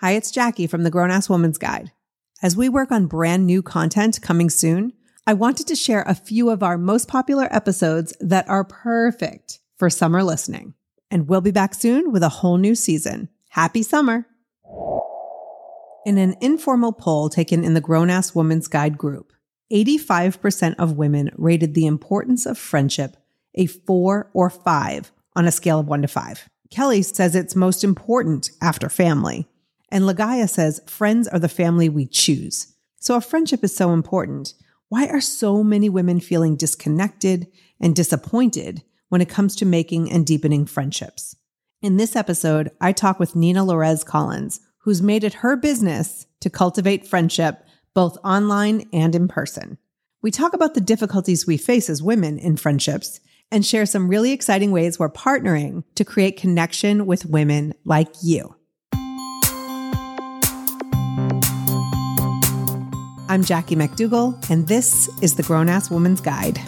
Hi, it's Jackie from the Grown Ass Woman's Guide. As we work on brand new content coming soon, I wanted to share a few of our most popular episodes that are perfect for summer listening. And we'll be back soon with a whole new season. Happy summer! In an informal poll taken in the Grown Ass Woman's Guide group, 85% of women rated the importance of friendship a four or five on a scale of one to five. Kelly says it's most important after family. And Lagaya says friends are the family we choose. So if friendship is so important, why are so many women feeling disconnected and disappointed when it comes to making and deepening friendships? In this episode, I talk with Nina Lorez Collins, who's made it her business to cultivate friendship both online and in person. We talk about the difficulties we face as women in friendships and share some really exciting ways we're partnering to create connection with women like you. I'm Jackie McDougall, and this is the Grown Ass Woman's Guide.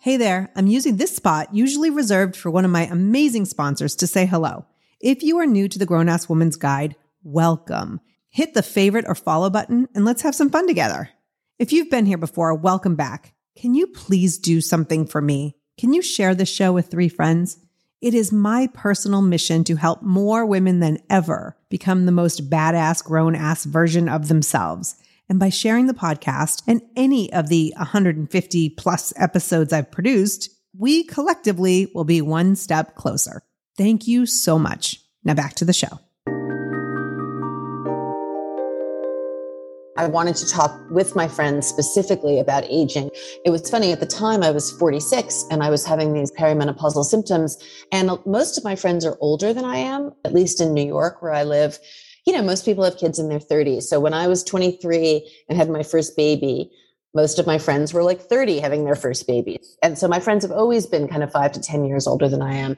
Hey there, I'm using this spot, usually reserved for one of my amazing sponsors, to say hello. If you are new to the Grown Ass Woman's Guide, welcome. Hit the favorite or follow button and let's have some fun together. If you've been here before, welcome back. Can you please do something for me? Can you share the show with three friends? It is my personal mission to help more women than ever become the most badass grown ass version of themselves. And by sharing the podcast and any of the 150 plus episodes I've produced, we collectively will be one step closer. Thank you so much. Now back to the show. I wanted to talk with my friends specifically about aging. It was funny at the time I was 46 and I was having these perimenopausal symptoms and most of my friends are older than I am, at least in New York where I live. You know, most people have kids in their 30s. So when I was 23 and had my first baby, most of my friends were like 30 having their first babies. And so my friends have always been kind of 5 to 10 years older than I am.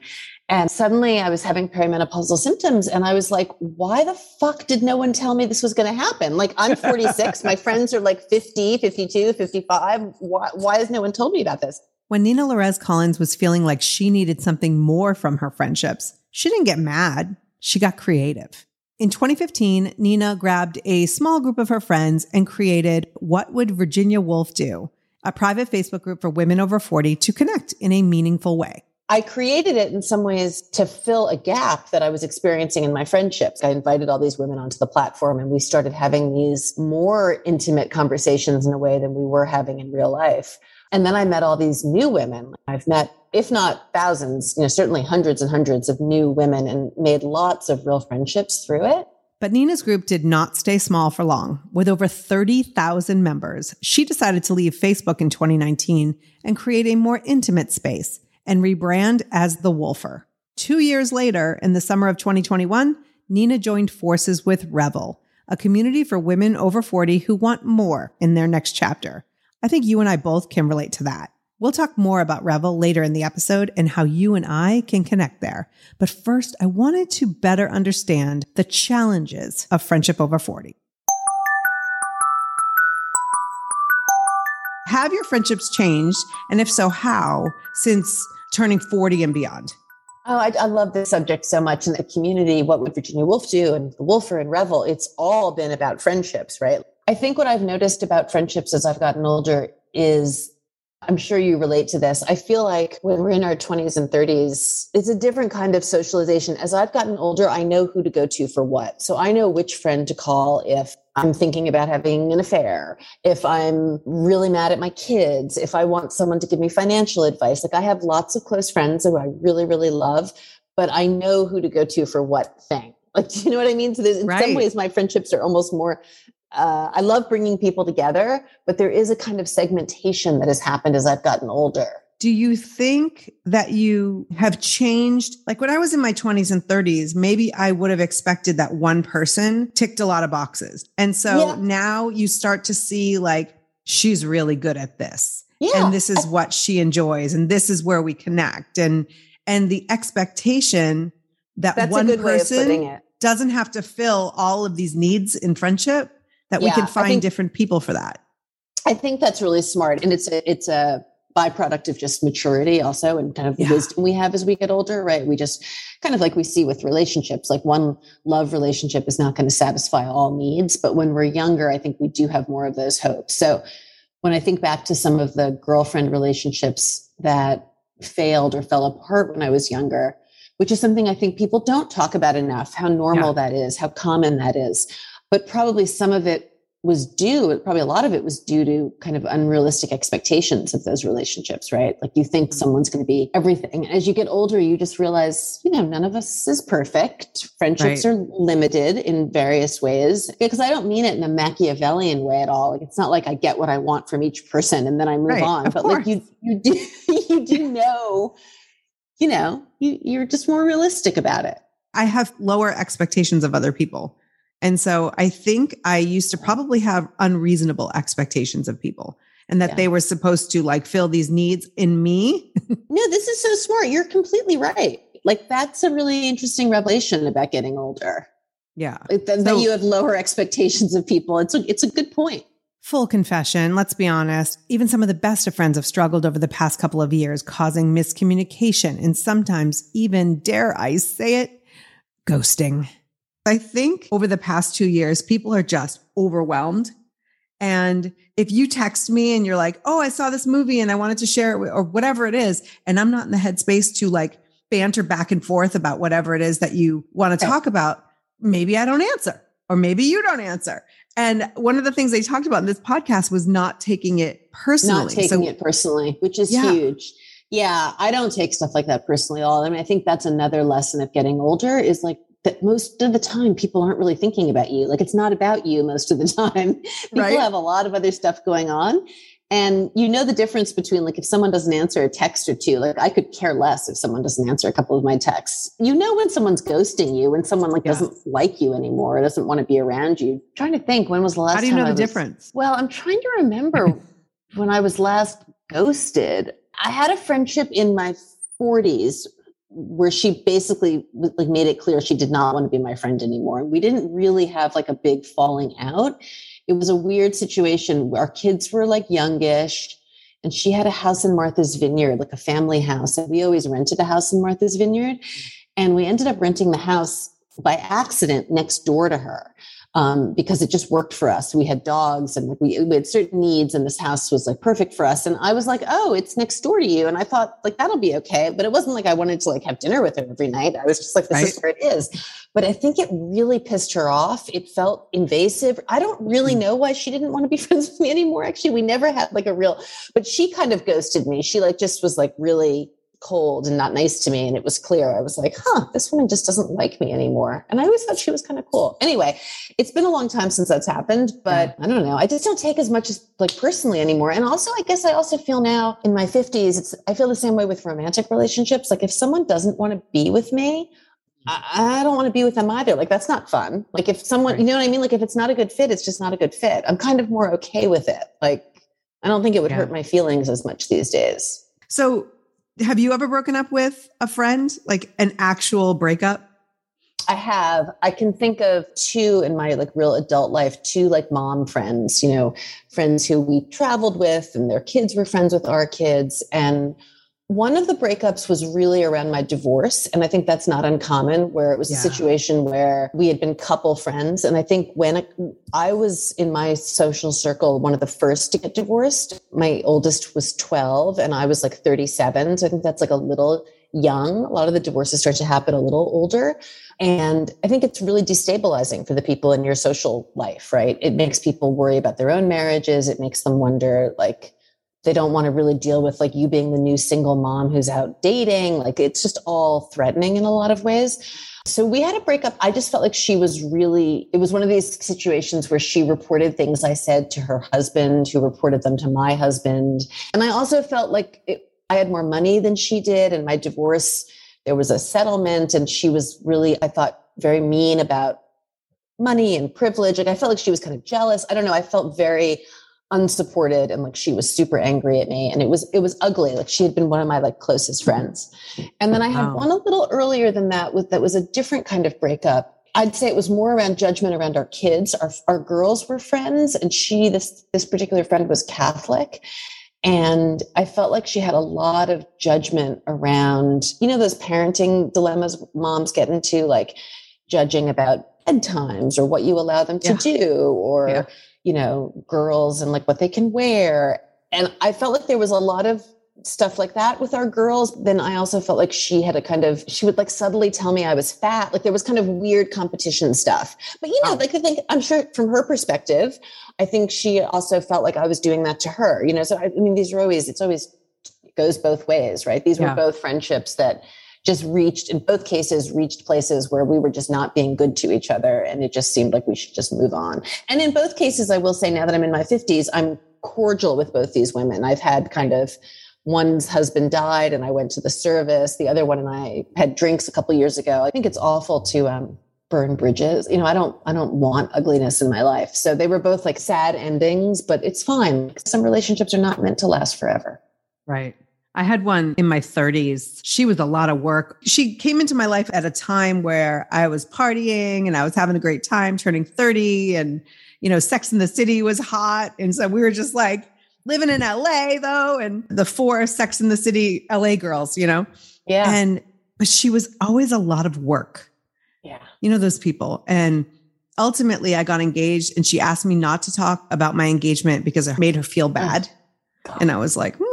And suddenly I was having perimenopausal symptoms and I was like, why the fuck did no one tell me this was going to happen? Like I'm 46, my friends are like 50, 52, 55. Why, why has no one told me about this? When Nina Lorez Collins was feeling like she needed something more from her friendships, she didn't get mad. She got creative. In 2015, Nina grabbed a small group of her friends and created What Would Virginia Woolf Do? A private Facebook group for women over 40 to connect in a meaningful way. I created it in some ways to fill a gap that I was experiencing in my friendships. I invited all these women onto the platform and we started having these more intimate conversations in a way than we were having in real life. And then I met all these new women. I've met, if not thousands, you know, certainly hundreds and hundreds of new women and made lots of real friendships through it. But Nina's group did not stay small for long. With over 30,000 members, she decided to leave Facebook in 2019 and create a more intimate space and rebrand as The Woolfer. Two years later, in the summer of 2021, Nina joined forces with Revel, a community for women over 40 who want more in their next chapter. I think you and I both can relate to that. We'll talk more about Revel later in the episode and how you and I can connect there. But first, I wanted to better understand the challenges of friendship over 40. Have your friendships changed? And if so, how since turning 40 and beyond? Oh, I, I, love this subject so much. In the community, what would Virginia Woolf do? And the Woolfer and Revel, it's all been about friendships, right? I think what I've noticed about friendships as I've gotten older is I'm sure you relate to this. I feel like when we're in our 20s and 30s, it's a different kind of socialization. As I've gotten older, I know who to go to for what. So I know which friend to call if I'm thinking about having an affair, if I'm really mad at my kids, if I want someone to give me financial advice. Like I have lots of close friends who I really, really love, but I know who to go to for what thing. Like, do you know what I mean? So there's, in right. some ways, my friendships are almost more uh, I love bringing people together, but there is a kind of segmentation that has happened as I've gotten older. Do you think that you have changed? Like when I was in my 20s and 30s, maybe I would have expected that one person ticked a lot of boxes. And so yeah. now you start to see like, she's really good at this. Yeah. And this is what she enjoys. And this is where we connect. And, and the expectation that one person doesn't have to fill all of these needs in friendship that yeah, we can find think, different people for that. I think that's really smart. And it's a, it's a byproduct of just maturity also and kind of yeah. wisdom we have as we get older, right? We just kind of like we see with relationships, like one love relationship is not going to satisfy all needs. But when we're younger, I think we do have more of those hopes. So when I think back to some of the girlfriend relationships that failed or fell apart when I was younger, which is something I think people don't talk about enough, how normal yeah. that is, how common that is. But probably some of it was due, probably a lot of it was due to kind of unrealistic expectations of those relationships, right? Like you think mm-hmm. someone's going to be everything. As you get older, you just realize, you know, none of us is perfect. Friendships right. are limited in various ways because I don't mean it in a Machiavellian way at all. Like it's not like I get what I want from each person and then I move right, on, but course. like you, you do, you do know, you know, you, you're just more realistic about it. I have lower expectations of other people. And so I think I used to probably have unreasonable expectations of people and that yeah. they were supposed to like fill these needs in me. no, this is so smart. You're completely right. Like that's a really interesting revelation about getting older. Yeah. Like that, so, that you have lower expectations of people. It's a, it's a good point. Full confession, let's be honest, even some of the best of friends have struggled over the past couple of years, causing miscommunication and sometimes even, dare I say it, ghosting. I think over the past two years, people are just overwhelmed. And if you text me and you're like, oh, I saw this movie and I wanted to share it with, or whatever it is, and I'm not in the headspace to like banter back and forth about whatever it is that you want to talk about, maybe I don't answer or maybe you don't answer. And one of the things they talked about in this podcast was not taking it personally. Not taking so, it personally, which is yeah. huge. Yeah, I don't take stuff like that personally at all. I mean, I think that's another lesson of getting older is like that most of the time people aren't really thinking about you. Like it's not about you most of the time. people right? have a lot of other stuff going on. And you know the difference between like if someone doesn't answer a text or two, like I could care less if someone doesn't answer a couple of my texts. You know when someone's ghosting you, when someone like yeah. doesn't like you anymore, doesn't want to be around you. I'm trying to think when was the last How do you know the was, difference? Well, I'm trying to remember when I was last ghosted. I had a friendship in my 40s where she basically like made it clear she did not want to be my friend anymore. We didn't really have like a big falling out. It was a weird situation. Our kids were like youngish and she had a house in Martha's Vineyard, like a family house. And we always rented a house in Martha's Vineyard. Mm. And we ended up renting the house by accident next door to her um, because it just worked for us. We had dogs and like we, we, had certain needs, and this house was like perfect for us. And I was like, "Oh, it's next door to you," and I thought like that'll be okay. But it wasn't like I wanted to like have dinner with her every night. I was just like, "This right. is where it is." But I think it really pissed her off. It felt invasive. I don't really mm. know why she didn't want to be friends with me anymore. Actually, we never had like a real. But she kind of ghosted me. She like just was like really cold and not nice to me. And it was clear. I was like, huh, this woman just doesn't like me anymore. And I always thought she was kind of cool. Anyway, it's been a long time since that's happened, but I don't know. I just don't take as much as like personally anymore. And also, I guess I also feel now in my 50s, it's, I feel the same way with romantic relationships. Like if someone doesn't want to be with me, I, don't want to be with them either. Like that's not fun. Like if someone, you know what I mean? Like if it's not a good fit, it's just not a good fit. I'm kind of more okay with it. Like I don't think it would yeah. hurt my feelings as much these days. So have you ever broken up with a friend, like an actual breakup? I have. I can think of two in my like real adult life, two like mom friends, you know, friends who we traveled with and their kids were friends with our kids. And one of the breakups was really around my divorce. And I think that's not uncommon, where it was yeah. a situation where we had been couple friends. And I think when I was in my social circle, one of the first to get divorced, my oldest was 12 and I was like 37. So I think that's like a little young. A lot of the divorces start to happen a little older. And I think it's really destabilizing for the people in your social life, right? It makes people worry about their own marriages. It makes them wonder, like, they don't want to really deal with like you being the new single mom who's out dating. Like it's just all threatening in a lot of ways. So we had a breakup. I just felt like she was really, it was one of these situations where she reported things I said to her husband, who reported them to my husband. And I also felt like it, I had more money than she did. And my divorce, there was a settlement. And she was really, I thought, very mean about money and privilege. Like I felt like she was kind of jealous. I don't know. I felt very unsupported and like she was super angry at me and it was it was ugly like she had been one of my like closest mm-hmm. friends and then i had wow. one a little earlier than that with that was a different kind of breakup i'd say it was more around judgment around our kids our, our girls were friends and she this this particular friend was catholic And I felt like she had a lot of judgment around, you know, those parenting dilemmas moms get into, like judging about bedtimes or what you allow them to yeah. do, or, yeah. You know, girls and like what they can wear. And I felt like there was a lot of stuff like that with our girls. Then I also felt like she had a kind of, she would like subtly tell me I was fat. Like there was kind of weird competition stuff. But you know, oh. like I think, I'm sure from her perspective, I think she also felt like I was doing that to her, you know? So I, I mean, these are always, it's always it goes both ways, right? These were both friendships that just reached, in both cases, reached places where we were just not being good to each other. And it just seemed like we should just move on. And in both cases, I will say now that I'm in my 50s, I'm cordial with both these women. I've had kind of, one's husband died and I went to the service. The other one and I had drinks a couple years ago. I think it's awful to um, burn bridges. You know, I don't I don't want ugliness in my life. So they were both like sad endings, but it's fine. Some relationships are not meant to last forever. Right. I had one in my 30s. She was a lot of work. She came into my life at a time where I was partying and I was having a great time turning 30 and you know, Sex in the City was hot and so we were just like living in LA though, and the four Sex in the City LA girls, you know? Yeah. And, but she was always a lot of work. Yeah. You know, those people. And ultimately, I got engaged and she asked me not to talk about my engagement because it made her feel bad. Oh. And I was like, hmm,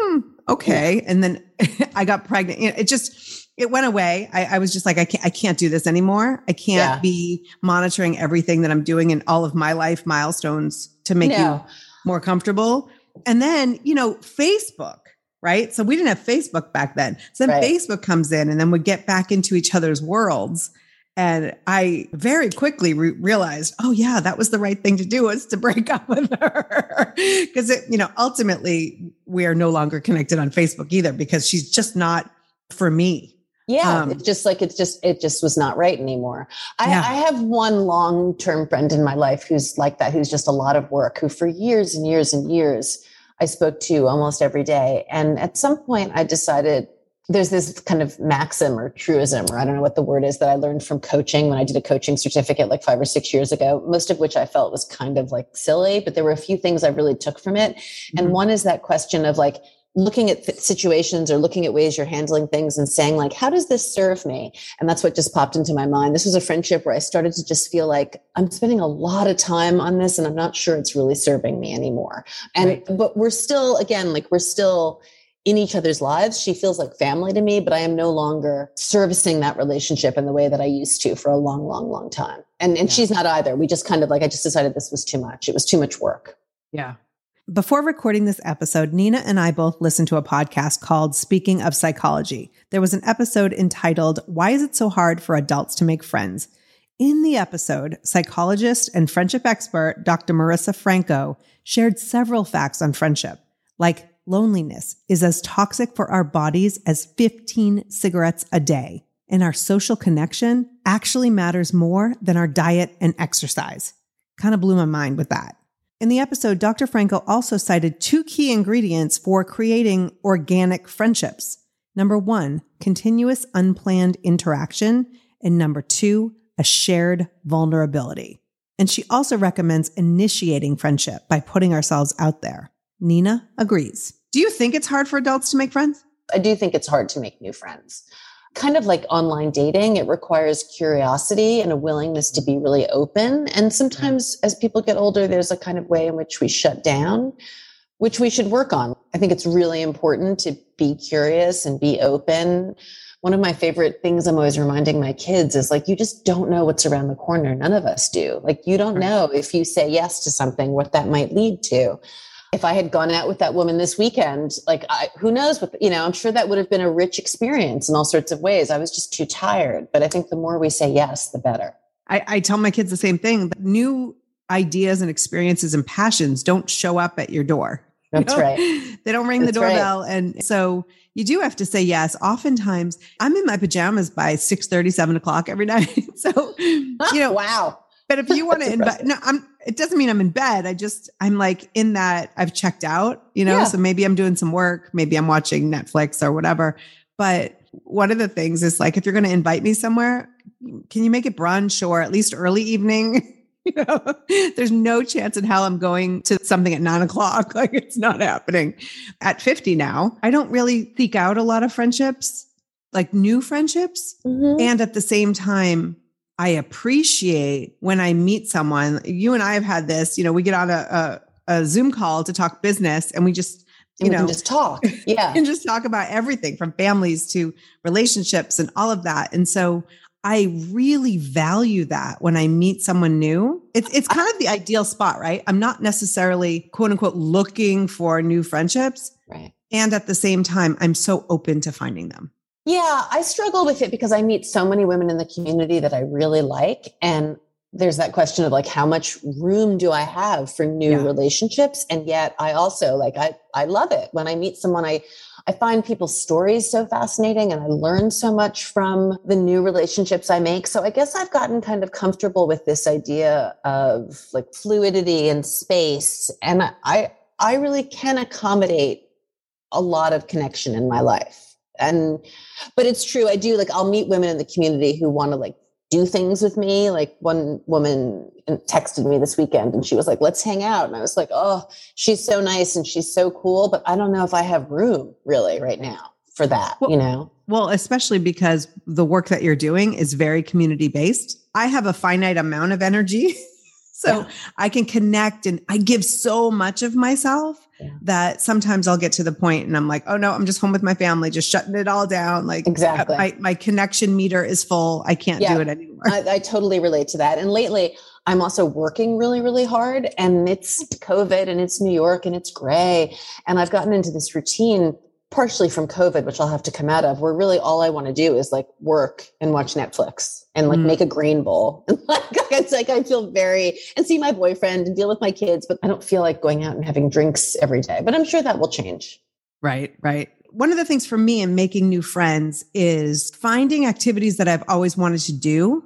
okay. Yeah. And then I got pregnant. It just, it went away. I, I, was just like, I can't, I can't do this anymore. I can't yeah. be monitoring everything that I'm doing in all of my life milestones to make no. you more comfortable. And then, you know, Facebook, right? So we didn't have Facebook back then. So then right. Facebook comes in and then we get back into each other's worlds. And I very quickly re- realized, oh yeah, that was the right thing to do was to break up with her. Because it, you know, ultimately we are no longer connected on Facebook either because she's just not for me. Yeah, um, it's just like it's just it just was not right anymore. I, yeah. I have one long term friend in my life who's like that, who's just a lot of work, who for years and years and years I spoke to almost every day. And at some point, I decided there's this kind of maxim or truism, or I don't know what the word is that I learned from coaching when I did a coaching certificate like five or six years ago, most of which I felt was kind of like silly, but there were a few things I really took from it. Mm-hmm. And one is that question of like, looking at situations or looking at ways you're handling things and saying like how does this serve me and that's what just popped into my mind this was a friendship where i started to just feel like i'm spending a lot of time on this and i'm not sure it's really serving me anymore and right. but we're still again like we're still in each other's lives she feels like family to me but i am no longer servicing that relationship in the way that i used to for a long long long time and and yeah. she's not either we just kind of like i just decided this was too much it was too much work yeah before recording this episode, Nina and I both listened to a podcast called Speaking of Psychology. There was an episode entitled, Why is it so hard for adults to make friends? In the episode, psychologist and friendship expert Dr. Marissa Franco shared several facts on friendship, like loneliness is as toxic for our bodies as 15 cigarettes a day, and our social connection actually matters more than our diet and exercise. Kind of blew my mind with that. In the episode, Dr. Franco also cited two key ingredients for creating organic friendships. Number one, continuous unplanned interaction. And number two, a shared vulnerability. And she also recommends initiating friendship by putting ourselves out there. Nina agrees. Do you think it's hard for adults to make friends? I do think it's hard to make new friends kind of like online dating, it requires curiosity and a willingness to be really open. And sometimes as people get older, there's a kind of way in which we shut down, which we should work on. I think it's really important to be curious and be open. One of my favorite things I'm always reminding my kids is like, you just don't know what's around the corner. None of us do. Like, you don't know if you say yes to something, what that might lead to if I had gone out with that woman this weekend, like I, who knows what, you know, I'm sure that would have been a rich experience in all sorts of ways. I was just too tired. But I think the more we say yes, the better. I, I tell my kids the same thing. New ideas and experiences and passions don't show up at your door. That's you know? right. They don't ring That's the doorbell. Right. And so you do have to say yes. Oftentimes I'm in my pajamas by 6 30, 7 o'clock every night. so, you know, wow. But if you want to invite, no, I'm, it doesn't mean I'm in bed. I just, I'm like in that I've checked out, you know, yeah. so maybe I'm doing some work, maybe I'm watching Netflix or whatever. But one of the things is like, if you're going to invite me somewhere, can you make it brunch or at least early evening? You know, there's no chance in hell I'm going to something at nine o'clock. Like it's not happening. At 50 now, I don't really seek out a lot of friendships, like new friendships. Mm-hmm. And at the same time, I appreciate when I meet someone. You and I have had this, you know, we get on a, a, a Zoom call to talk business and we just, you know, just talk. Yeah. and just talk about everything from families to relationships and all of that. And so I really value that when I meet someone new. It's it's kind of the ideal spot, right? I'm not necessarily quote unquote looking for new friendships. Right. And at the same time, I'm so open to finding them. Yeah, I struggle with it because I meet so many women in the community that I really like. And there's that question of like, how much room do I have for new yeah. relationships? And yet I also like, I, I love it when I meet someone, I, I find people's stories so fascinating and I learn so much from the new relationships I make. So I guess I've gotten kind of comfortable with this idea of like fluidity and space. And I, I really can accommodate a lot of connection in my life. And, but it's true. I do like, I'll meet women in the community who want to like do things with me. Like one woman texted me this weekend and she was like, let's hang out. And I was like, oh, she's so nice and she's so cool, but I don't know if I have room really right now for that, well, you know? Well, especially because the work that you're doing is very community based. I have a finite amount of energy. so yeah. I can connect and I give so much of myself yeah. that sometimes I'll get to the point and I'm like, oh no, I'm just home with my family, just shutting it all down. Like exactly, my, my connection meter is full. I can't yeah. do it anymore. I, I totally relate to that. And lately, I'm also working really, really hard, and it's COVID, and it's New York, and it's gray, and I've gotten into this routine partially from COVID, which I'll have to come out of, where really all I want to do is like work and watch Netflix and like mm. make a green bowl. And like, it's like I feel very and see my boyfriend and deal with my kids, but I don't feel like going out and having drinks every day. But I'm sure that will change. Right, right. One of the things for me in making new friends is finding activities that I've always wanted to do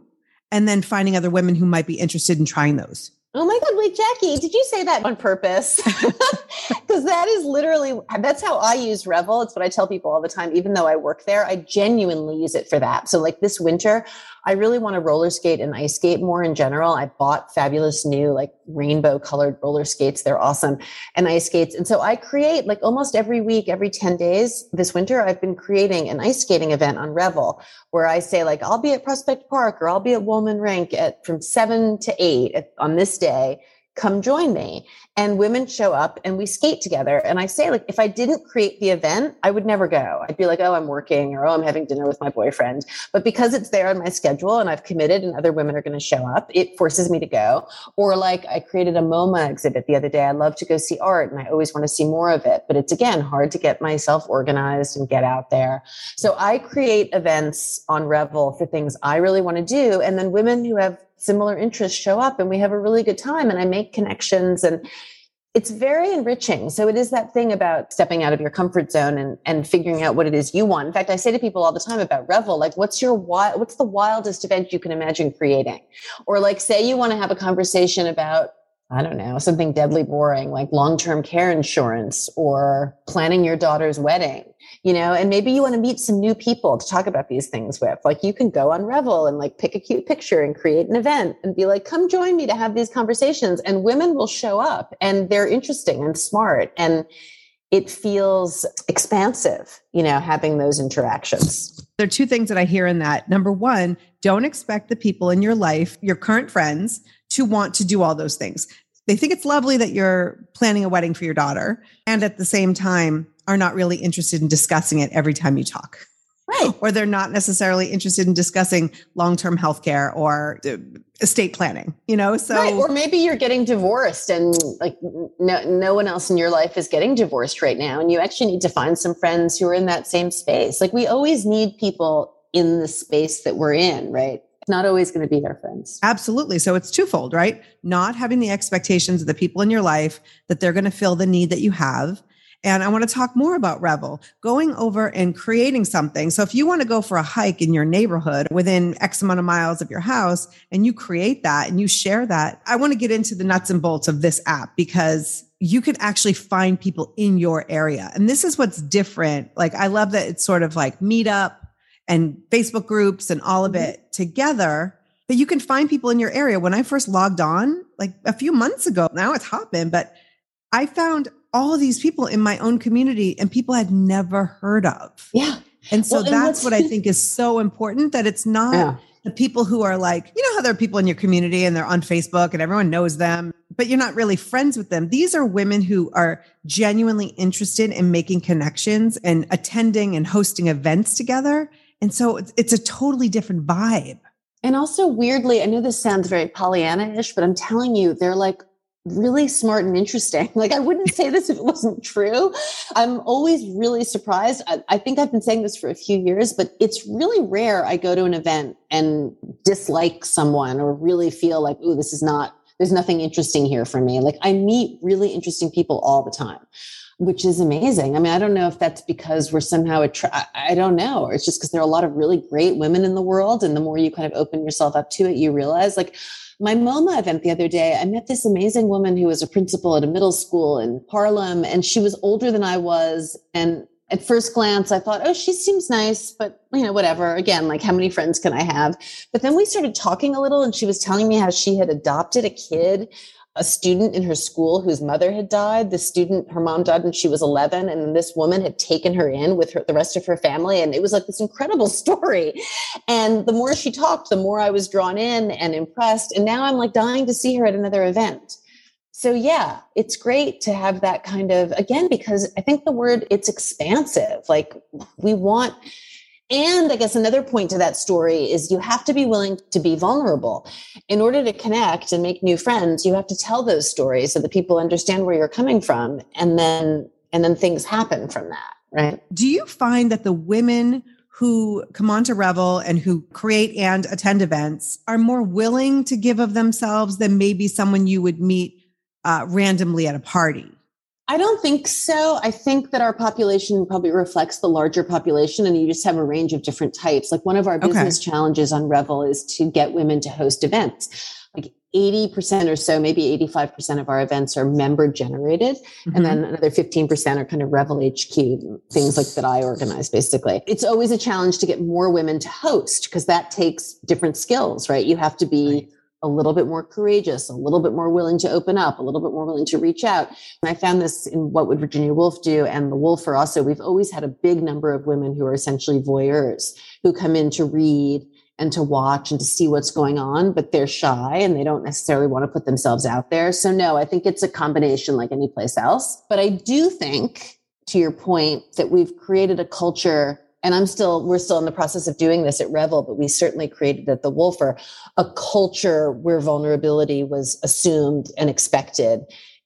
and then finding other women who might be interested in trying those. Oh my God, wait, Jackie, did you say that on purpose? Because that is literally, that's how I use Revel. It's what I tell people all the time. Even though I work there, I genuinely use it for that. So, like this winter, I really want to roller skate and ice skate more in general. I bought fabulous new, like rainbow colored roller skates. They're awesome and ice skates. And so I create like almost every week, every 10 days this winter, I've been creating an ice skating event on Revel where I say like, I'll be at Prospect Park or I'll be at Wollman Rink at from seven to eight at, on this day come join me. And women show up and we skate together. And i say like if i didn't create the event i would never go. I'd be like oh i'm working or oh i'm having dinner with my boyfriend. But because it's there on my schedule and i've committed and other women are going to show up it forces me to go. Or like i created a MoMA exhibit the other day. I love to go see art and i always want to see more of it. But it's again hard to get myself organized and get out there. So i create events on revel for things i really want to do. And then women who have similar interests show up and we have a really good time and I make connections and it's very enriching. So it is that thing about stepping out of your comfort zone and, and figuring out what it is you want. In fact, I say to people all the time about Revel, like, what's your wild, what's the wildest event you can imagine creating? Or like, say you want to have a conversation about I don't know, something deadly boring like long term care insurance or planning your daughter's wedding, you know, and maybe you want to meet some new people to talk about these things with. Like you can go on Revel and like pick a cute picture and create an event and be like, come join me to have these conversations. And women will show up and they're interesting and smart. And it feels expansive, you know, having those interactions. There are two things that I hear in that. Number one, don't expect the people in your life, your current friends, to want to do all those things. They think it's lovely that you're planning a wedding for your daughter and at the same time are not really interested in discussing it every time you talk. Right. Or they're not necessarily interested in discussing long-term healthcare or uh, estate planning, you know? So right. or maybe you're getting divorced and like no no one else in your life is getting divorced right now and you actually need to find some friends who are in that same space. Like we always need people in the space that we're in, right? Not always going to be their friends. Absolutely. So it's twofold, right? Not having the expectations of the people in your life that they're going to fill the need that you have. And I want to talk more about Revel, going over and creating something. So if you want to go for a hike in your neighborhood within X amount of miles of your house and you create that and you share that, I want to get into the nuts and bolts of this app because you can actually find people in your area. And this is what's different. Like I love that it's sort of like meetup and Facebook groups and all of mm-hmm. it together. but you can find people in your area. When I first logged on, like a few months ago, now it's hopping, but I found all these people in my own community and people I'd never heard of. Yeah. And so well, that's what I think is so important that it's not yeah. the people who are like, you know, how there are people in your community and they're on Facebook and everyone knows them, but you're not really friends with them. These are women who are genuinely interested in making connections and attending and hosting events together. And so it's, it's a totally different vibe. And also, weirdly, I know this sounds very Pollyanna ish, but I'm telling you, they're like really smart and interesting. Like I wouldn't say this if it wasn't true. I'm always really surprised. I, I, think I've been saying this for a few years, but it's really rare I go to an event and dislike someone or really feel like, oh, this is not, there's nothing interesting here for me. Like I meet really interesting people all the time. Which is amazing. I mean, I don't know if that's because we're somehow, attra- I don't know, or it's just because there are a lot of really great women in the world. And the more you kind of open yourself up to it, you realize like, my MoMA event the other day, I met this amazing woman who was a principal at a middle school in Harlem, and she was older than I was. And at first glance, I thought, oh, she seems nice, but you know, whatever. Again, like how many friends can I have? But then we started talking a little, and she was telling me how she had adopted a kid a student in her school whose mother had died. The student, her mom died when she was 11, and this woman had taken her in with her, the rest of her family. And it was like this incredible story. And the more she talked, the more I was drawn in and impressed. And now I'm like dying to see her at another event. So yeah, it's great to have that kind of, again, because I think the word it's expansive. Like we want, and I guess another point to that story is you have to be willing to be vulnerable. In order to connect and make new friends, you have to tell those stories so that people understand where you're coming from and then and then things happen from that, right? Do you find that the women who come onto Revel and who create and attend events are more willing to give of themselves than maybe someone you would meet uh, randomly at a party? I don't think so. I think that our population probably reflects the larger population, and you just have a range of different types. Like one of our business okay. challenges on Revel is to get women to host events. Like 80% or so, maybe 85% of our events are member generated. Mm-hmm. And then another 15% are kind of Revel HQ, things like that I organize basically. It's always a challenge to get more women to host because that takes different skills, right? You have to be right a little bit more courageous, a little bit more willing to open up, a little bit more willing to reach out. And I found this in What Would Virginia Woolf Do and The Woolfer also. We've always had a big number of women who are essentially voyeurs who come in to read and to watch and to see what's going on, but they're shy and they don't necessarily want to put themselves out there. So no, I think it's a combination like any place else. But I do think to your point that we've created a culture and I'm still, we're still in the process of doing this at Revel, but we certainly created at the Woolfer a culture where vulnerability was assumed and expected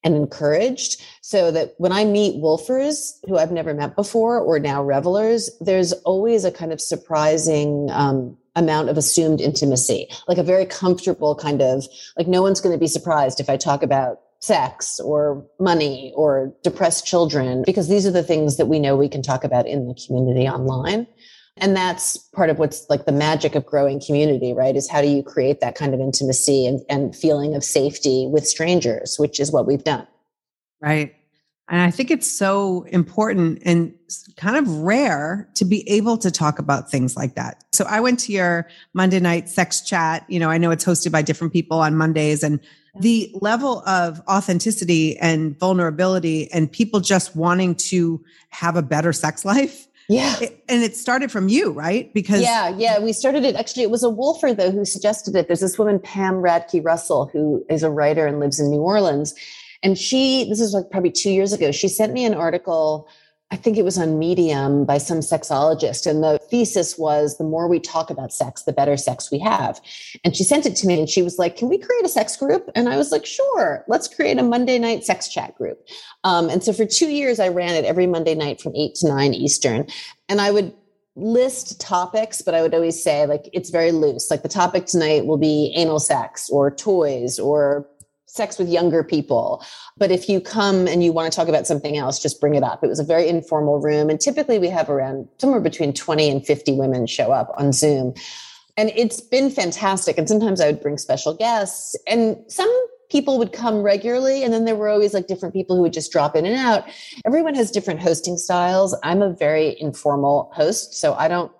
and encouraged. So that when I meet woolfers who I've never met before or now revelers, there's always a kind of surprising um, amount of assumed intimacy, like a very comfortable kind of like no one's going to be surprised if I talk about sex or money or depressed children, because these are the things that we know we can talk about in the community online. And that's part of what's like the magic of growing community, right? Is how do you create that kind of intimacy and, and feeling of safety with strangers, which is what we've done. Right. And I think it's so important and kind of rare to be able to talk about things like that. So I went to your Monday night sex chat. You know, I know it's hosted by different people on Mondays and the level of authenticity and vulnerability and people just wanting to have a better sex life. Yeah. and it started from you, right? Because Yeah, yeah. We started it actually, it was a Woolfer though who suggested it. There's this woman, Pam Radke Russell, who is a writer and lives in New Orleans. And she, this is like probably two years ago, she sent me an article I think it was on Medium by some sexologist. And the thesis was the more we talk about sex, the better sex we have. And she sent it to me and she was like, Can we create a sex group? And I was like, Sure, let's create a Monday night sex chat group. Um, and so for two years, I ran it every Monday night from eight to nine Eastern. And I would list topics, but I would always say, like, it's very loose. Like, the topic tonight will be anal sex or toys or sex with younger people. But if you come and you want to talk about something else, just bring it up. It was a very informal room. And typically we have around somewhere between 20 and 50 women show up on Zoom. And it's been fantastic. And sometimes I would bring special guests and some people would come regularly. And then there were always like different people who would just drop in and out. Everyone has different hosting styles. I'm a very informal host. So I don't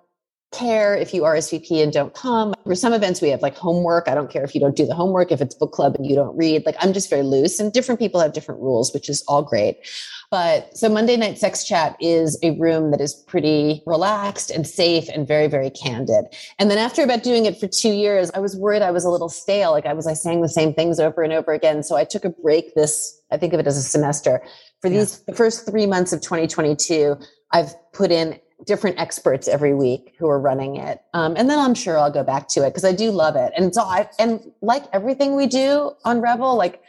care if you RSVP and don't come. For some events, we have like homework. I don't care if you don't do the homework, if it's book club and you don't read. Like I'm just very loose, and different people have different rules, which is all great. But so Monday Night Sex Chat is a room that is pretty relaxed and safe and very, very candid. And then after about doing it for two years, I was worried I was a little stale. Like I was, I saying the same things over and over again. So I took a break this, I think of it as a semester. For these yeah. the first three months of 2022, I've put in different experts every week who are running it. Um, and then I'm sure I'll go back to it because I do love it. And so I, and like everything we do on Revel, like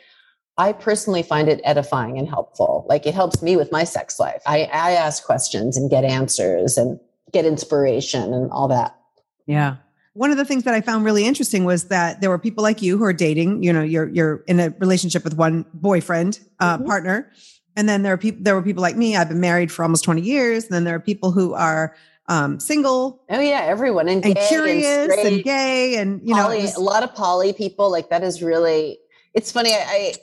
I personally find it edifying and helpful. Like it helps me with my sex life. I, I ask questions and get answers and get inspiration and all that. Yeah. One of the things that I found really interesting was that there were people like you who are dating, you know, you're you're in a relationship with one boyfriend, uh, mm-hmm. partner. And then there are people there were people like me. I've been married for almost 20 years. And then there are people who are um, single. Oh yeah, everyone and, and curious and, and, gay and you poly, know a lot of poly people. Like that is really it's funny. I,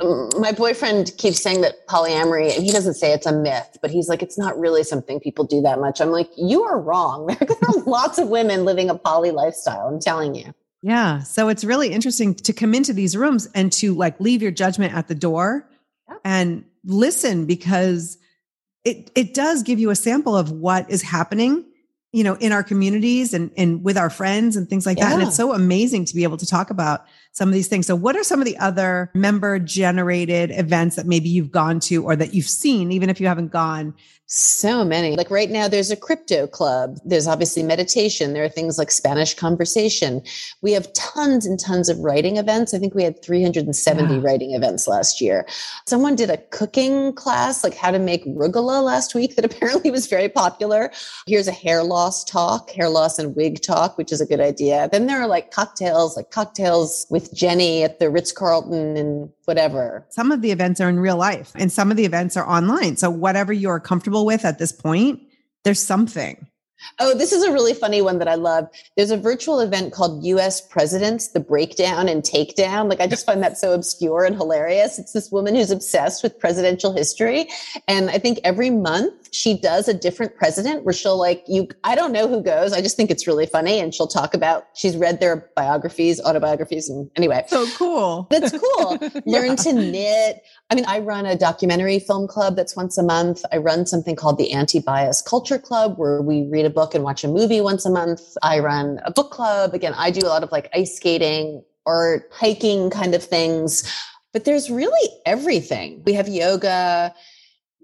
I, my boyfriend keeps saying that polyamory, and he doesn't say it's a myth, but he's like, it's not really something people do that much. I'm like, you are wrong. There are lots of women living a poly lifestyle. I'm telling you. Yeah. So it's really interesting to come into these rooms and to like leave your judgment at the door and listen because it it does give you a sample of what is happening you know in our communities and and with our friends and things like yeah. that and it's so amazing to be able to talk about some of these things. So, what are some of the other member generated events that maybe you've gone to or that you've seen, even if you haven't gone? So many. Like right now, there's a crypto club. There's obviously meditation. There are things like Spanish conversation. We have tons and tons of writing events. I think we had 370 yeah. writing events last year. Someone did a cooking class, like how to make rugula last week, that apparently was very popular. Here's a hair loss talk, hair loss and wig talk, which is a good idea. Then there are like cocktails, like cocktails with with Jenny at the Ritz Carlton and whatever. Some of the events are in real life and some of the events are online. So, whatever you're comfortable with at this point, there's something. Oh, this is a really funny one that I love. There's a virtual event called US Presidents, the Breakdown and Takedown. Like, I just find that so obscure and hilarious. It's this woman who's obsessed with presidential history. And I think every month she does a different president where she'll like, you, I don't know who goes. I just think it's really funny. And she'll talk about, she's read their biographies, autobiographies. And anyway. So cool. That's cool. yeah. Learn to knit. I mean, I run a documentary film club that's once a month. I run something called the Anti Bias Culture Club where we read a book and watch a movie once a month. I run a book club. Again, I do a lot of like ice skating or hiking kind of things. But there's really everything. We have yoga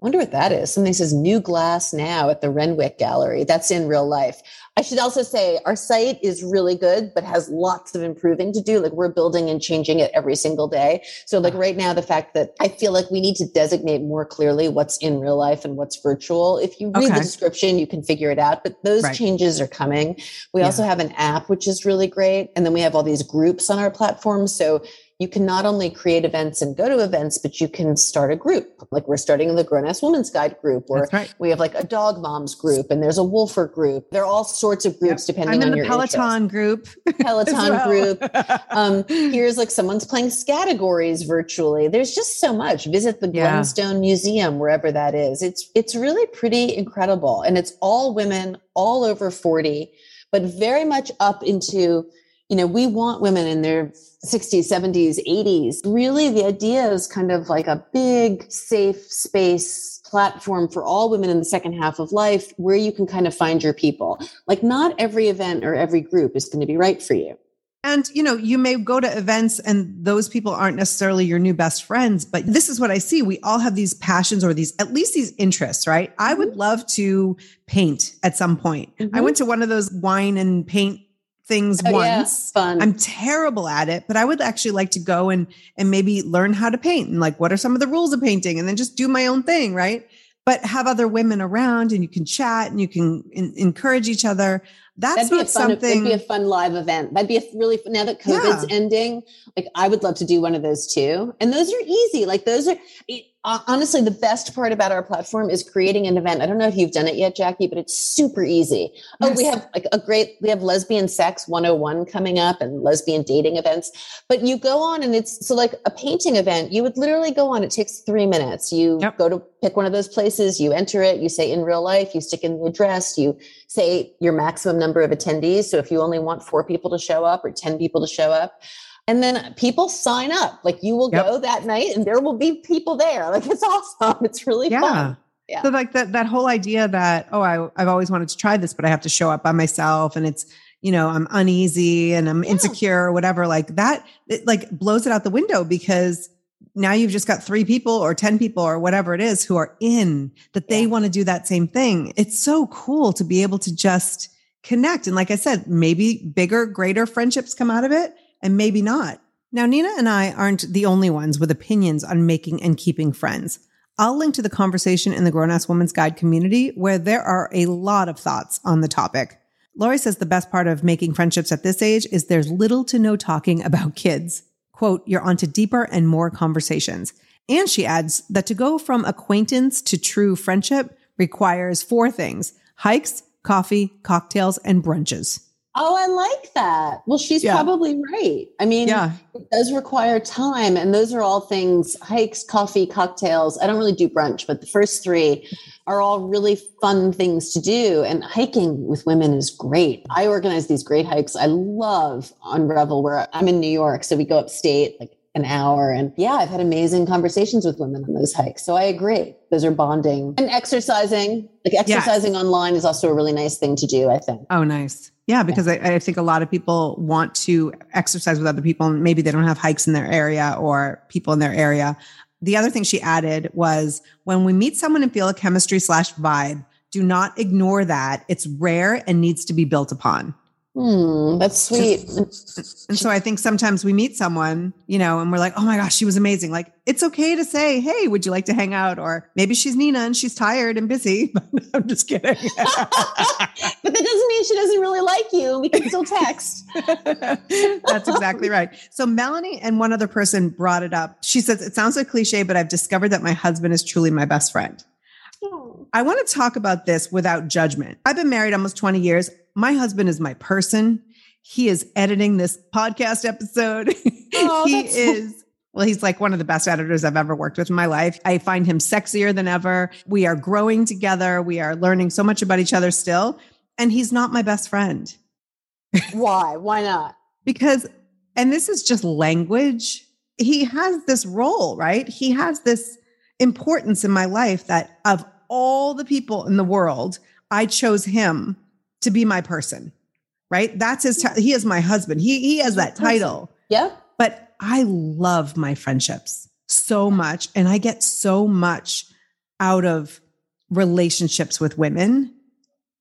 wonder what that is. Something says new glass now at the Renwick Gallery. That's in real life. I should also say our site is really good, but has lots of improving to do. Like we're building and changing it every single day. So like right now, the fact that I feel like we need to designate more clearly what's in real life and what's virtual. If you read okay. the description, you can figure it out, but those right. changes are coming. We yeah. also have an app, which is really great. And then we have all these groups on our platform. So you can not only create events and go to events, but you can start a group. Like we're starting the Grown Ass Woman's Guide group, or right. we have like a dog moms group, and there's a woolfer group. There are all sorts of groups yep. depending I'm on your Peloton interest. group. Peloton well. group. Um, here's like someone's playing categories virtually. There's just so much. Visit the Glenstone yeah. Museum, wherever that is. It's it's really pretty incredible, and it's all women, all over forty, but very much up into you know, we want women in their 60s, 70s, 80s. Really, the idea is kind of like a big, safe space platform for all women in the second half of life where you can kind of find your people. Like, not every event or every group is going to be right for you. And, you know, you may go to events and those people aren't necessarily your new best friends, but this is what I see. We all have these passions or these, at least these interests, right? I would mm-hmm. love to paint at some point. Mm-hmm. I went to one of those wine and paint things oh, once. Yeah, fun. I'm terrible at it, but I would actually like to go and and maybe learn how to paint and like what are some of the rules of painting and then just do my own thing, right? But have other women around and you can chat and you can in, encourage each other. That's that'd not fun, something. That'd be a fun live event. That'd be a really now that COVID's yeah. ending. Like I would love to do one of those too. And those are easy. Like those are. Uh, honestly, the best part about our platform is creating an event. I don't know if you've done it yet, Jackie, but it's super easy. Yes. Oh, we have like a great, we have lesbian sex 101 coming up and lesbian dating events. But you go on and it's so like a painting event, you would literally go on, it takes three minutes. You yep. go to pick one of those places, you enter it, you say in real life, you stick in the address, you say your maximum number of attendees. So if you only want four people to show up or 10 people to show up, and then people sign up. Like you will yep. go that night and there will be people there. Like it's awesome. It's really yeah. fun. Yeah. So like that that whole idea that, oh, I, I've always wanted to try this, but I have to show up by myself and it's, you know, I'm uneasy and I'm yeah. insecure or whatever, like that, it like blows it out the window because now you've just got three people or 10 people or whatever it is who are in that they yeah. want to do that same thing. It's so cool to be able to just connect. And like I said, maybe bigger, greater friendships come out of it and maybe not. Now, Nina and I aren't the only ones with opinions on making and keeping friends. I'll link to the conversation in the Grown Ass Woman's Guide community where there are a lot of thoughts on the topic. Lori says the best part of making friendships at this age is there's little to no talking about kids. Quote, you're onto deeper and more conversations. And she adds that to go from acquaintance to true friendship requires four things hikes, coffee, cocktails, and brunches. Oh, I like that. Well, she's yeah. probably right. I mean, yeah. it does require time. And those are all things hikes, coffee, cocktails. I don't really do brunch, but the first three are all really fun things to do. And hiking with women is great. I organize these great hikes. I love on Revel, where I'm in New York. So we go upstate, like an hour. And yeah, I've had amazing conversations with women on those hikes. So I agree. Those are bonding and exercising. Like exercising yes. online is also a really nice thing to do, I think. Oh, nice. Yeah, because yeah. I, I, think a lot of people want to exercise with other people and maybe they don't have hikes in their area or people in their area. The other thing she added was when we meet someone and feel a chemistry slash vibe, do not ignore that. It's rare and needs to be built upon. Hmm, that's sweet. and so I think sometimes we meet someone, you know, and we're like, oh my gosh, she was amazing. Like, it's okay to say, hey, would you like to hang out? Or maybe she's Nina and she's tired and busy. I'm just kidding. but that doesn't mean she doesn't really like you. We can still text. that's exactly right. So Melanie and one other person brought it up. She says, it sounds like cliche, but I've discovered that my husband is truly my best friend. Oh. I want to talk about this without judgment. I've been married almost 20 years my husband is my person. He is editing this podcast episode. Oh, he is well, he's like one of the best editors I've ever worked with in my life. I find him sexier than ever. We are growing together. We are learning so much about each other still. And he's not my best friend. Why? Why not? because, and this is just language. He has this role, right? He has this importance in my life that of all the people in the world, I chose him to be my person, right? That's his, t- he is my husband. He, he has that title. Yeah. But I love my friendships so much. And I get so much out of relationships with women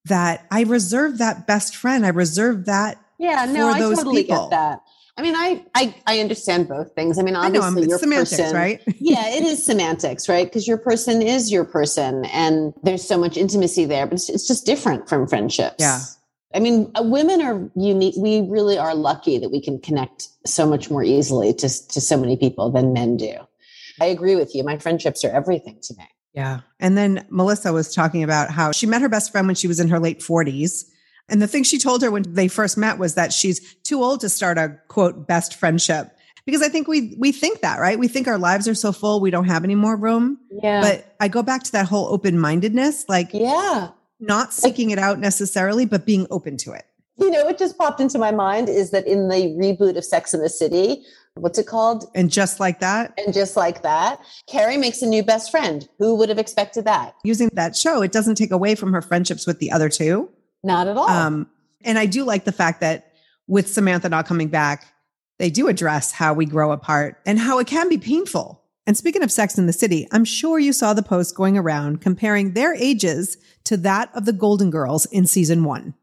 that I reserve that best friend. I reserve that. Yeah, no, I totally people. get that. I mean, I, I I understand both things. I mean, obviously, I your semantics, person, right? yeah, it is semantics, right? Because your person is your person, and there's so much intimacy there, but it's, it's just different from friendships. Yeah. I mean, uh, women are unique. We really are lucky that we can connect so much more easily to to so many people than men do. I agree with you. My friendships are everything to me. Yeah. And then Melissa was talking about how she met her best friend when she was in her late 40s and the thing she told her when they first met was that she's too old to start a quote best friendship. Because I think we we think that, right? We think our lives are so full, we don't have any more room. Yeah. But I go back to that whole open-mindedness, like yeah, not seeking like, it out necessarily, but being open to it. You know, what just popped into my mind is that in the reboot of Sex in the City, what's it called? And just like that. And just like that, Carrie makes a new best friend. Who would have expected that? Using that show, it doesn't take away from her friendships with the other two. Not at all. Um, and I do like the fact that with Samantha not coming back, they do address how we grow apart and how it can be painful. And speaking of Sex in the City, I'm sure you saw the post going around comparing their ages to that of the Golden Girls in season one.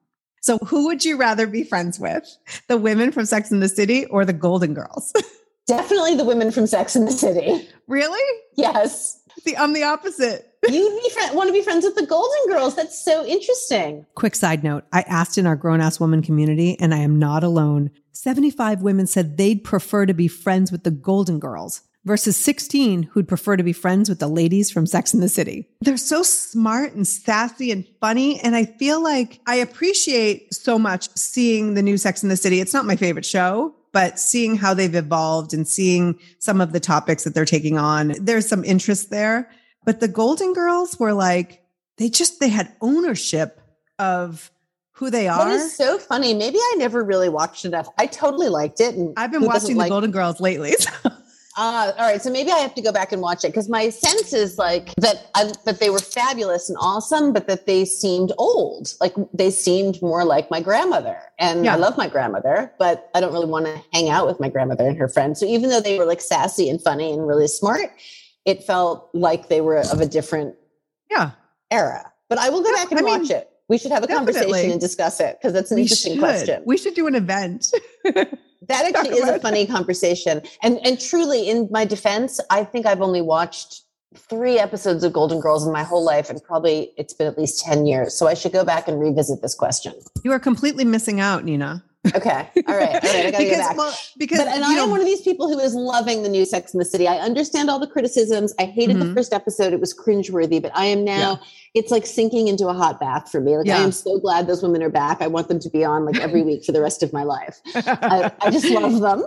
So who would you rather be friends with? The women from Sex in the City or the Golden Girls? Definitely the women from Sex in the City. Really? Yes. See, I'm the opposite. You be friend, want to be friends with the Golden Girls. That's so interesting. Quick side note I asked in our grown ass woman community, and I am not alone. 75 women said they'd prefer to be friends with the Golden Girls versus 16 who'd prefer to be friends with the ladies from Sex in the City. They're so smart and sassy and funny. And I feel like I appreciate so much seeing the new Sex in the City. It's not my favorite show, but seeing how they've evolved and seeing some of the topics that they're taking on, there's some interest there. But the Golden Girls were like, they just, they had ownership of who they are. That is so funny. Maybe I never really watched enough. I totally liked it. And I've been watching the like- Golden Girls lately. So. Uh, all right, so maybe I have to go back and watch it because my sense is like that I, that they were fabulous and awesome, but that they seemed old. Like they seemed more like my grandmother, and yeah. I love my grandmother, but I don't really want to hang out with my grandmother and her friends. So even though they were like sassy and funny and really smart, it felt like they were of a different yeah era. But I will go yeah, back and I watch mean, it. We should have a definitely. conversation and discuss it because that's an we interesting should. question. We should do an event. that actually is a funny conversation. And and truly, in my defense, I think I've only watched three episodes of Golden Girls in my whole life, and probably it's been at least 10 years. So I should go back and revisit this question. You are completely missing out, Nina. Okay. All right. All right. I gotta because, back. Well, because but, and I know, am one of these people who is loving the new Sex in the City. I understand all the criticisms. I hated mm-hmm. the first episode. It was cringeworthy, but I am now, yeah. it's like sinking into a hot bath for me. Like yeah. I am so glad those women are back. I want them to be on like every week for the rest of my life. I, I, just love them.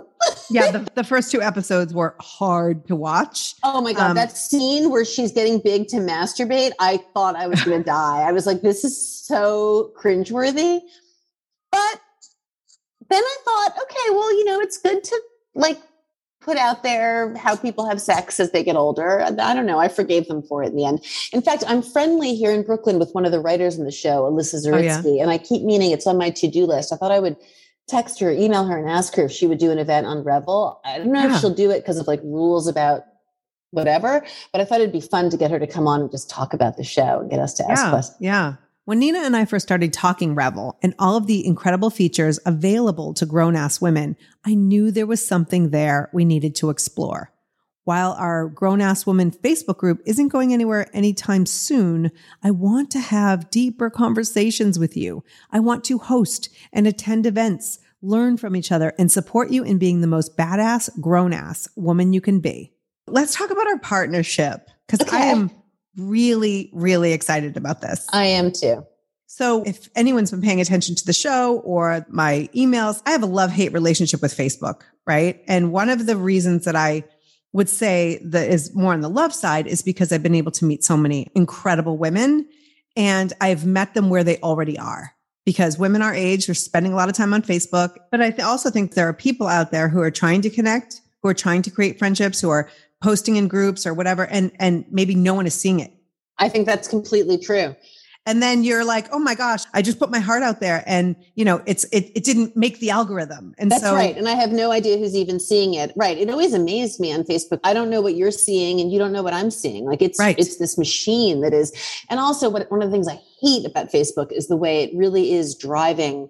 yeah. The, the, first two episodes were hard to watch. Oh my God. Um, that scene where she's getting big to masturbate, I thought I was going to die. I was like, this is so cringeworthy. But then I thought, okay, well, you know, it's good to like put out there how people have sex as they get older. I don't know. I forgave them for it in the end. In fact, I'm friendly here in Brooklyn with one of the writers in the show, Elisa Zuritsky, oh, yeah? and I keep meaning it's on my to-do list. I thought I would text her, email her, and ask her if she would do an event on Revel. I don't know yeah. if she'll do it because of like rules about whatever, but I thought it'd be fun to get her to come on and just talk about the show and get us to ask yeah, questions. Yeah. When Nina and I first started talking Revel and all of the incredible features available to grown ass women, I knew there was something there we needed to explore. While our grown ass woman Facebook group isn't going anywhere anytime soon, I want to have deeper conversations with you. I want to host and attend events, learn from each other, and support you in being the most badass grown ass woman you can be. Let's talk about our partnership because okay. I am really, really excited about this. I am too. So, if anyone's been paying attention to the show or my emails, I have a love hate relationship with Facebook, right? And one of the reasons that I would say that is more on the love side is because I've been able to meet so many incredible women and I've met them where they already are. Because women our age are spending a lot of time on Facebook. But I also think there are people out there who are trying to connect, who are trying to create friendships, who are posting in groups or whatever and and maybe no one is seeing it. I think that's completely true. And then you're like oh my gosh i just put my heart out there and you know it's it, it didn't make the algorithm. And that's so, right and i have no idea who's even seeing it. Right it always amazed me on facebook. I don't know what you're seeing and you don't know what i'm seeing. Like it's right. it's this machine that is and also what one of the things i hate about facebook is the way it really is driving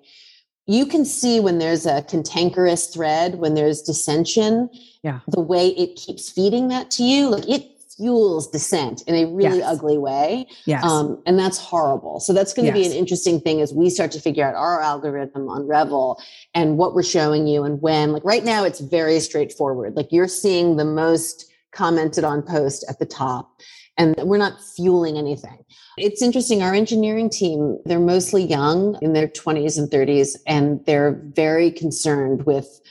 you can see when there's a cantankerous thread, when there's dissension, yeah. the way it keeps feeding that to you, like it fuels dissent in a really yes. ugly way. Yes. Um, and that's horrible. So that's going to yes. be an interesting thing as we start to figure out our algorithm on Revel and what we're showing you and when. Like right now, it's very straightforward. Like you're seeing the most commented on post at the top and we're not fueling anything. It's interesting. Our engineering team, they're mostly young in their 20s and 30s, and they're very concerned with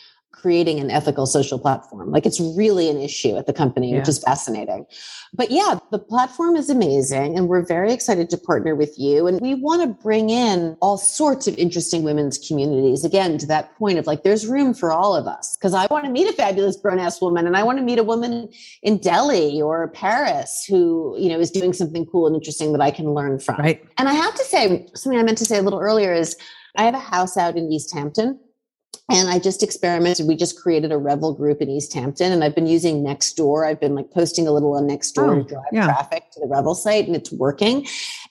creating an ethical social platform. Like it's really an issue at the company, yeah. which is fascinating. But yeah, the platform is amazing and we're very excited to partner with you. And we want to bring in all sorts of interesting women's communities. Again, to that point of like, there's room for all of us. Cause I want to meet a fabulous grown ass woman and I want to meet a woman in Delhi or Paris who, you know, is doing something cool and interesting that I can learn from. Right. And I have to say, something I meant to say a little earlier is I have a house out in East Hampton and I just experimented. We just created a Revel group in East Hampton, and I've been using Nextdoor. I've been like posting a little on Nextdoor oh, to drive yeah. traffic to the Revel site, and it's working.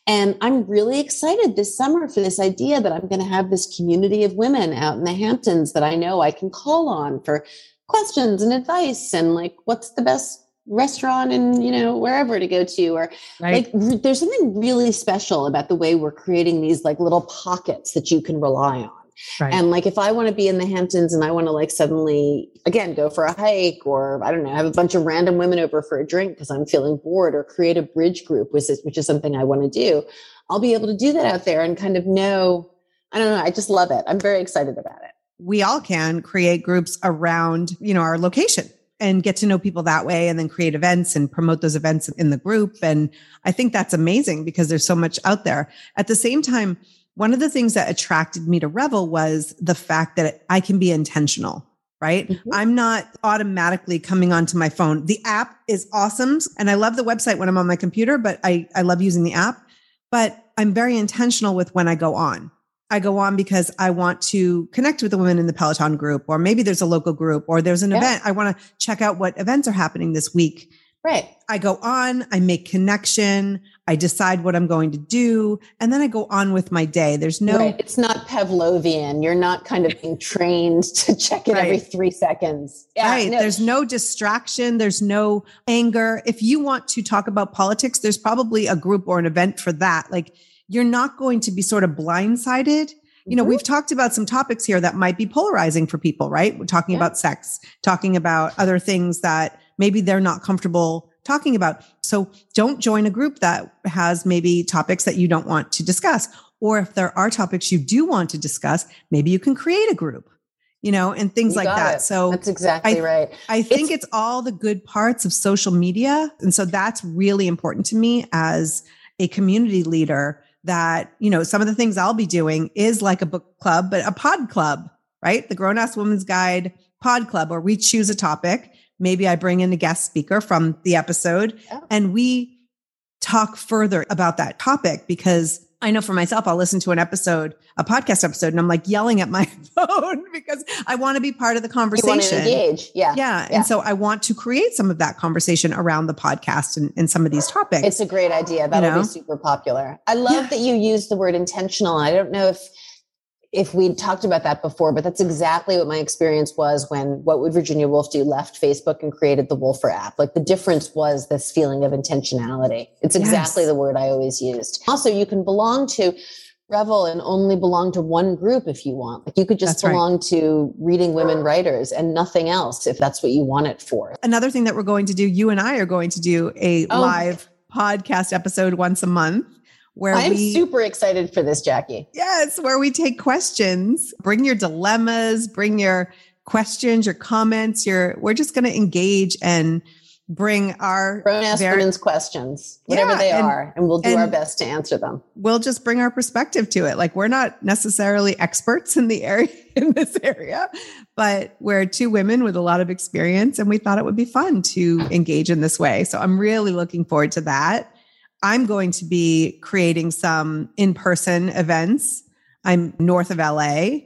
And I'm really excited this summer for this idea that I'm going to have this community of women out in the Hamptons that I know I can call on for questions and advice and like what's the best restaurant and you know wherever to go to or right. like there's something really special about the way we're creating these like little pockets that you can rely on Right. And like if I want to be in the Hamptons and I want to like suddenly again go for a hike or I don't know, have a bunch of random women over for a drink because I'm feeling bored or create a bridge group, which is which is something I want to do, I'll be able to do that out there and kind of know. I don't know. I just love it. I'm very excited about it. We all can create groups around, you know, our location and get to know people that way and then create events and promote those events in the group. And I think that's amazing because there's so much out there. At the same time, one of the things that attracted me to Revel was the fact that I can be intentional right? Mm-hmm. I'm not automatically coming onto my phone. The app is awesome. And I love the website when I'm on my computer, but I, I love using the app. But I'm very intentional with when I go on. I go on because I want to connect with the women in the Peloton group, or maybe there's a local group, or there's an yeah. event. I want to check out what events are happening this week. Right. I go on, I make connection, I decide what I'm going to do, and then I go on with my day. There's no, right. it's not Pavlovian. You're not kind of being trained to check it right. every three seconds. Yeah, right. No. There's no distraction. There's no anger. If you want to talk about politics, there's probably a group or an event for that. Like you're not going to be sort of blindsided. You know, mm-hmm. we've talked about some topics here that might be polarizing for people, right? We're talking yeah. about sex, talking about other things that maybe they're not comfortable talking about. So don't join a group that has maybe topics that you don't want to discuss. Or if there are topics you do want to discuss, maybe you can create a group, you know, and things you like that. It. So that's exactly I, right. I think it's, it's all the good parts of social media. And so that's really important to me as a community leader that, you know, some of the things I'll be doing is like a book club, but a pod club, right? The Grown Ass Woman's Guide pod club, where we choose a topic. Maybe I bring in a guest speaker from the episode yeah. and we talk further about that topic because I know for myself, I'll listen to an episode, a podcast episode, and I'm like yelling at my phone because I want to be part of the conversation. engage. Yeah. yeah. yeah. And so I want to create some of that conversation around the podcast and, and some of these topics. It's a great idea. That'll you know? be super popular. I love yeah. that you use the word intentional. I don't know if if we'd talked about that before, but that's exactly what my experience was when What Would Virginia Woolf Do left Facebook and created the Woolfer app. Like the difference was this feeling of intentionality. It's exactly yes. the word I always used. Also, you can belong to Revel and only belong to one group if you want. Like you could just that's belong right. to reading women writers and nothing else if that's what you want it for. Another thing that we're going to do, you and I are going to do a oh. live podcast episode once a month where I'm we, super excited for this, Jackie. Yes, where we take questions. Bring your dilemmas, bring your questions, your comments, your we're just going to engage and bring our grown ass women's questions, whatever yeah, they and, are, and we'll do and our best to answer them. We'll just bring our perspective to it. Like we're not necessarily experts in the area in this area, but we're two women with a lot of experience and we thought it would be fun to engage in this way. So I'm really looking forward to that. I'm going to be creating some in person events. I'm north of LA.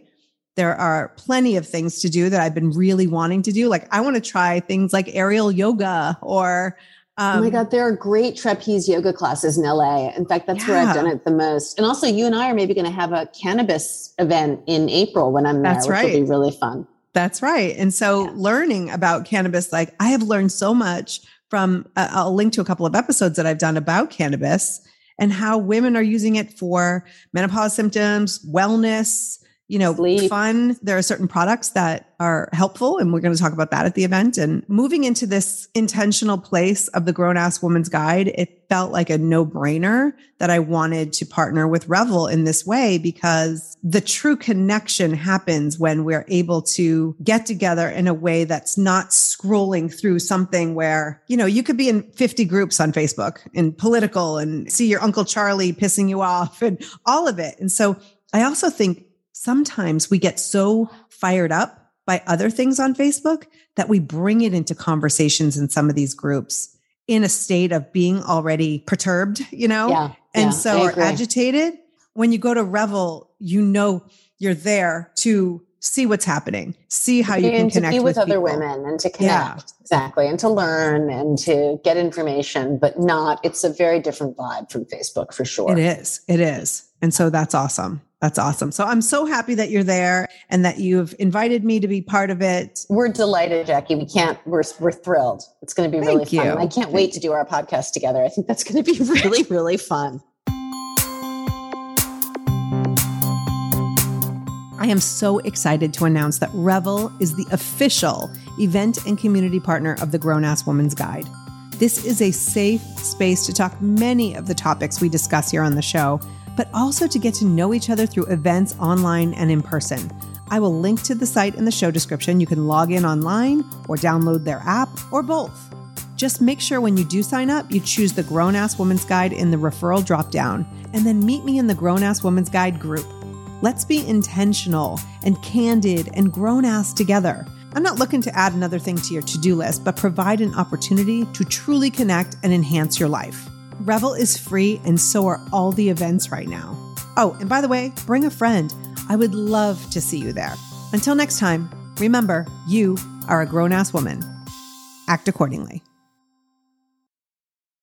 There are plenty of things to do that I've been really wanting to do. Like, I want to try things like aerial yoga or. Um, oh my um, God, there are great trapeze yoga classes in LA. In fact, that's yeah. where I've done it the most. And also, you and I are maybe going to have a cannabis event in April when I'm there, that's which right. will be really fun. That's right. And so, yeah. learning about cannabis, like, I have learned so much from, uh, I'll link to a couple of episodes that I've done about cannabis and how women are using it for menopause symptoms, wellness, you know, Sleep. fun. There are certain products that are helpful, and we're going to talk about that at the event. And moving into this intentional place of the Grown Ass Woman's Guide, it felt like a no brainer that I wanted to partner with Revel in this way because the true connection happens when we're able to get together in a way that's not scrolling through something where, you know, you could be in 50 groups on Facebook and political and see your Uncle Charlie pissing you off and all of it. And so I also think sometimes we get so fired up by other things on Facebook that we bring it into conversations in some of these groups in a state of being already perturbed, you know, yeah, and yeah, so are agitated. When you go to Revel, you know you're there to see what's happening, see how you can connect with, with other people. women and to connect. Yeah. Exactly. And to learn and to get information, but not, it's a very different vibe from Facebook for sure. It is. It is. And so that's awesome. That's awesome. So I'm so happy that you're there and that you've invited me to be part of it. We're delighted, Jackie. We can't, we're, we're thrilled. It's going to be Thank really fun. I can't wait to do our podcast together. I think that's going to be really, really fun. I am so excited to announce that Revel is the official event and community partner of the Grown Ass Woman's Guide. This is a safe space to talk many of the topics we discuss here on the show, but also to get to know each other through events online and in person. I will link to the site in the show description. You can log in online or download their app or both. Just make sure when you do sign up, you choose the Grown Ass Woman's Guide in the referral dropdown, and then meet me in the Grown Ass Woman's Guide group. Let's be intentional and candid and grown ass together. I'm not looking to add another thing to your to do list, but provide an opportunity to truly connect and enhance your life. Revel is free, and so are all the events right now. Oh, and by the way, bring a friend. I would love to see you there. Until next time, remember, you are a grown ass woman. Act accordingly.